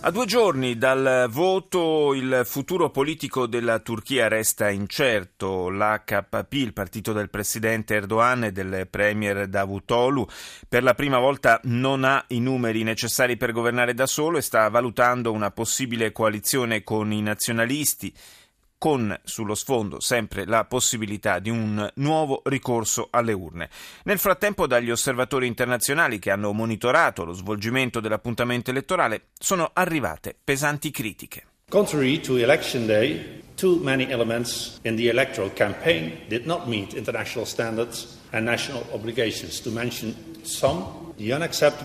A due giorni dal voto il futuro politico della Turchia resta incerto. L'HP, il partito del presidente Erdogan e del premier Davutoglu, per la prima volta non ha i numeri necessari per governare da solo e sta valutando una possibile coalizione con i nazionalisti con sullo sfondo sempre la possibilità di un nuovo ricorso alle urne. Nel frattempo dagli osservatori internazionali che hanno monitorato lo svolgimento dell'appuntamento elettorale sono arrivate pesanti critiche. Contrary to election day, too many elements in the electoral campaign did not meet international standards and national obligations, to mention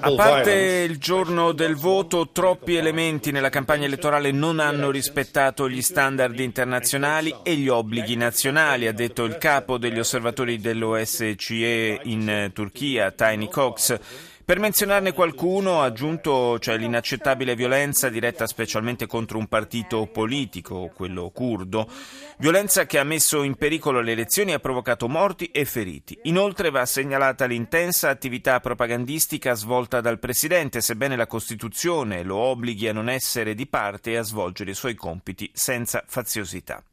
a parte il giorno del voto, troppi elementi nella campagna elettorale non hanno rispettato gli standard internazionali e gli obblighi nazionali, ha detto il capo degli osservatori dell'OSCE in Turchia, Tiny Cox. Per menzionarne qualcuno, aggiunto c'è l'inaccettabile violenza diretta specialmente contro un partito politico, quello curdo, violenza che ha messo in pericolo le elezioni e ha provocato morti e feriti. Inoltre va segnalata l'intensa attività propagandistica svolta dal Presidente, sebbene la Costituzione lo obblighi a non essere di parte e a svolgere i suoi compiti senza faziosità.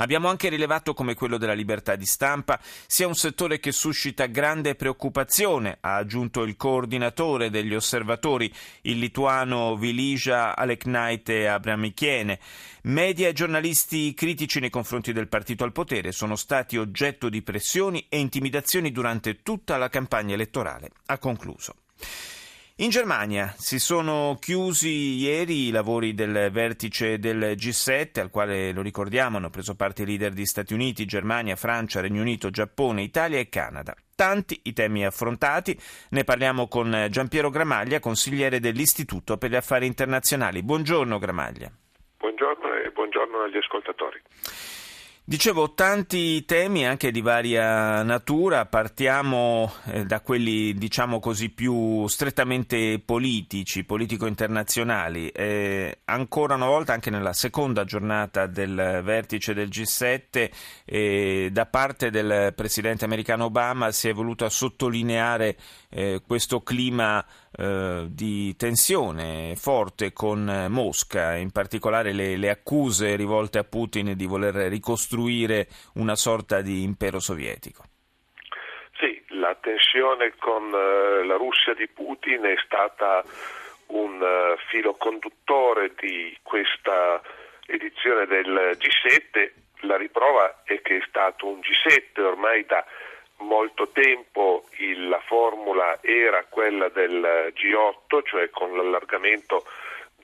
Abbiamo anche rilevato come quello della libertà di stampa sia un settore che suscita grande preoccupazione, ha aggiunto il coordinatore degli osservatori, il lituano Vilija Aleknaite Abramichiene. Media e giornalisti critici nei confronti del partito al potere sono stati oggetto di pressioni e intimidazioni durante tutta la campagna elettorale. Ha concluso. In Germania si sono chiusi ieri i lavori del vertice del G7, al quale, lo ricordiamo, hanno preso parte i leader di Stati Uniti, Germania, Francia, Regno Unito, Giappone, Italia e Canada. Tanti i temi affrontati, ne parliamo con Giampiero Gramaglia, consigliere dell'Istituto per gli Affari Internazionali. Buongiorno Gramaglia. Buongiorno e buongiorno agli ascoltatori. Dicevo, tanti temi anche di varia natura, partiamo eh, da quelli diciamo così più strettamente politici, politico-internazionali. Eh, ancora una volta, anche nella seconda giornata del vertice del G7, eh, da parte del presidente americano Obama si è voluto sottolineare eh, questo clima eh, di tensione forte con Mosca, in particolare le, le, accuse rivolte a Putin di voler ricostruire una sorta di impero sovietico. Sì, la tensione con eh, la Russia di Putin è stata un filo conduttore di questa edizione del G7. La riprova è che è stato un G7 ormai da molto tempo il, la formula era quella del G8, cioè con l'allargamento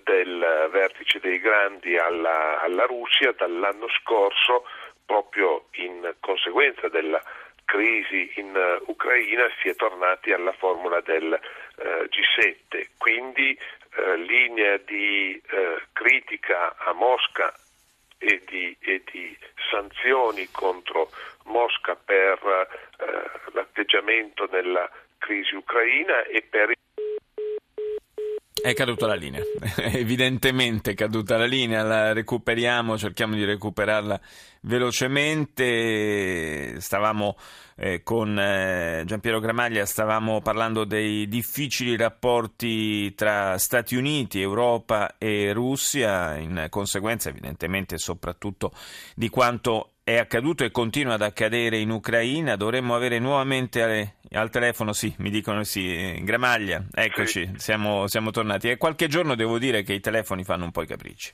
del vertice dei grandi alla, alla Russia dall'anno scorso, proprio in conseguenza della crisi in uh, Ucraina si è tornati alla formula del uh, G7, quindi uh, linea di critica a Mosca e di, e di sanzioni contro Mosca per eh, l'atteggiamento nella crisi ucraina e per è caduta la linea, evidentemente è caduta la linea, la recuperiamo, cerchiamo di recuperarla velocemente. Stavamo eh, con eh, Giampiero Gramaglia, stavamo parlando dei difficili rapporti tra Stati Uniti, Europa e Russia, in conseguenza evidentemente soprattutto di quanto è accaduto e continua ad accadere in Ucraina, dovremmo avere nuovamente eh, al telefono, sì, mi dicono sì, Gramaglia, eccoci, sì. siamo, siamo, tornati. E qualche giorno devo dire che i telefoni fanno un po' i capricci.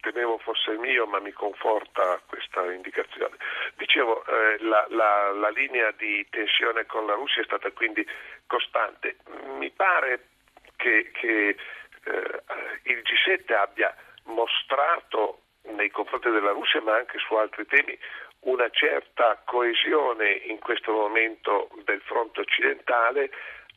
Temevo fosse mio, ma mi conforta questa indicazione. Dicevo, eh, la, la, la linea di tensione con la Russia è stata quindi costante. Mi pare che, che eh, il G7 abbia mostrato nei confronti della Russia ma anche su altri temi una certa coesione in questo momento del fronte occidentale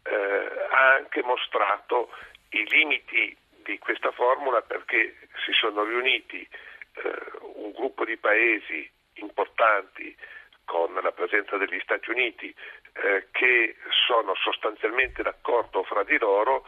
eh, ha anche mostrato i limiti di questa formula perché si sono riuniti eh, un gruppo di paesi importanti con la presenza degli Stati Uniti eh, che sono sostanzialmente d'accordo fra di loro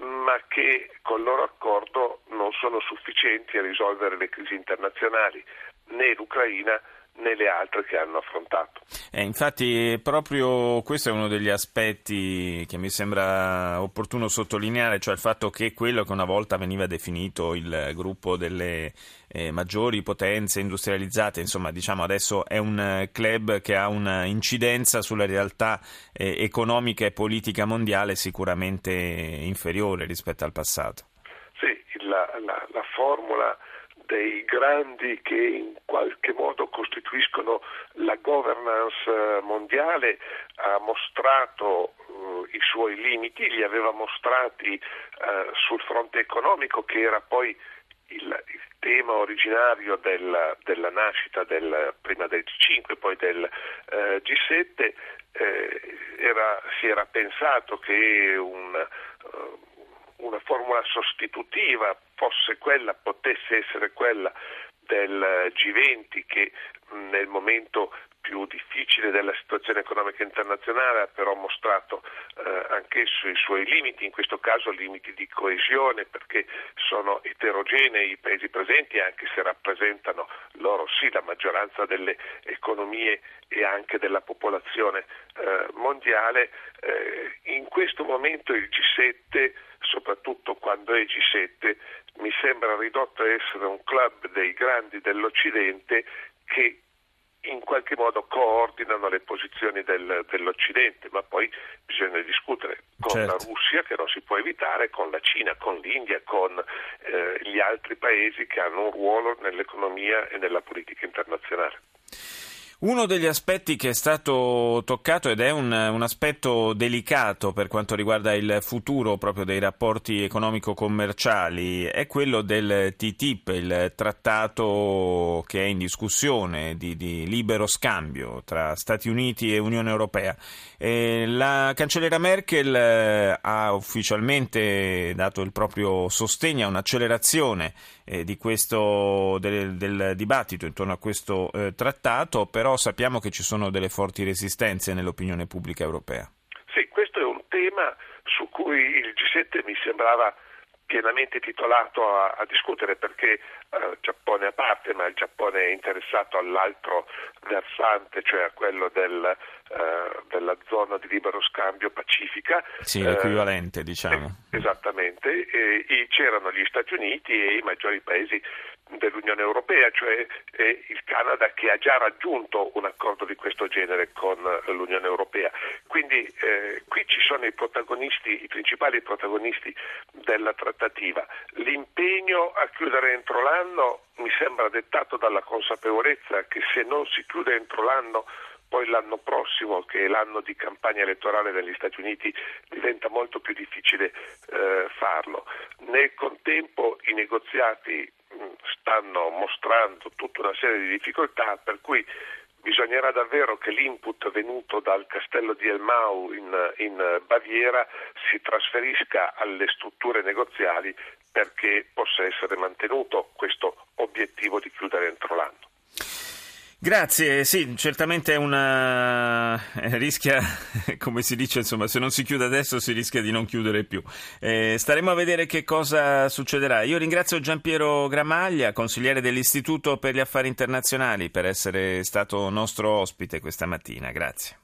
ma che col loro accordo non sono sufficienti a risolvere le crisi internazionali, né l'Ucraina né le altre che hanno affrontato. Eh, infatti proprio questo è uno degli aspetti che mi sembra opportuno sottolineare, cioè il fatto che quello che una volta veniva definito il gruppo delle eh, maggiori potenze industrializzate, insomma diciamo adesso è un club che ha un'incidenza sulla realtà eh, economica e politica mondiale sicuramente inferiore rispetto al passato. Sì, la, la, la formula dei grandi che in qualche modo costituiscono la governance eh, mondiale ha mostrato uh, i suoi limiti, li aveva mostrati uh, sul fronte economico che era poi tema originario del, della nascita del, prima del G5 e poi del uh, G7 eh, era, si era pensato che un una formula sostitutiva fosse quella, potesse essere quella del G20 che nel momento più difficile della situazione economica internazionale ha però mostrato eh, anch'esso i suoi limiti, in questo caso limiti di coesione perché sono eterogenei i paesi presenti anche se rappresentano loro sì la maggioranza delle economie e anche della popolazione eh, mondiale. Eh, in questo momento il G7 soprattutto quando è G7, mi sembra ridotto a essere un club dei grandi dell'Occidente che in qualche modo coordinano le posizioni del, dell'Occidente, ma poi bisogna discutere con certo. la Russia che non si può evitare, con la Cina, con l'India, con eh, gli altri paesi che hanno un ruolo nell'economia e nella politica internazionale. Uno degli aspetti che è stato toccato ed è un, un, aspetto delicato per quanto riguarda il futuro proprio dei rapporti economico-commerciali è quello del TTIP, il trattato che è in discussione di, di libero scambio tra Stati Uniti e Unione Europea. E la cancelliera Merkel eh, ha ufficialmente dato il proprio sostegno a un'accelerazione eh, di questo, del, del, dibattito intorno a questo eh, trattato, però però sappiamo che ci sono delle forti resistenze nell'opinione pubblica europea. Sì, questo è un tema su cui il G7 mi sembrava pienamente titolato a, a discutere perché eh, Giappone a parte, ma il Giappone è interessato all'altro versante, cioè a quello del, eh, della zona di libero scambio pacifica. Sì, l'equivalente, eh, diciamo. esattamente, e, c'erano gli Stati Uniti e i maggiori paesi cioè eh, il Canada che ha già raggiunto un accordo di questo genere con l'Unione Europea. Quindi eh, qui ci sono i protagonisti, i principali protagonisti della trattativa. L'impegno a chiudere entro l'anno mi sembra dettato dalla consapevolezza che se non si chiude entro l'anno poi l'anno prossimo, che è l'anno di campagna elettorale negli Stati Uniti, diventa molto più difficile eh, farlo. Nel contempo i negoziati stanno mostrando tutta una serie di difficoltà per cui bisognerà davvero che l'input venuto dal castello di Elmau in, in Baviera si trasferisca alle strutture negoziali perché possa essere mantenuto questo obiettivo di chiudere entro l'anno. Grazie, sì, certamente è una eh, rischia, come si dice, insomma, se non si chiude adesso si rischia di non chiudere più. Eh, staremo a vedere che cosa succederà. Io ringrazio Giampiero Gramaglia, consigliere dell'Istituto per gli Affari Internazionali, per essere stato nostro ospite questa mattina. Grazie.